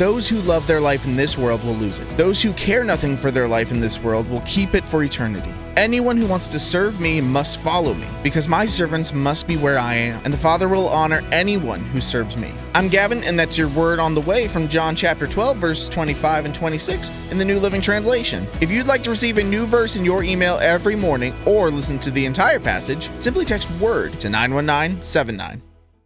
Those who love their life in this world will lose it. Those who care nothing for their life in this world will keep it for eternity. Anyone who wants to serve me must follow me, because my servants must be where I am, and the Father will honor anyone who serves me. I'm Gavin, and that's your word on the way from John chapter 12, verses 25 and 26 in the New Living Translation. If you'd like to receive a new verse in your email every morning or listen to the entire passage, simply text WORD to 91979.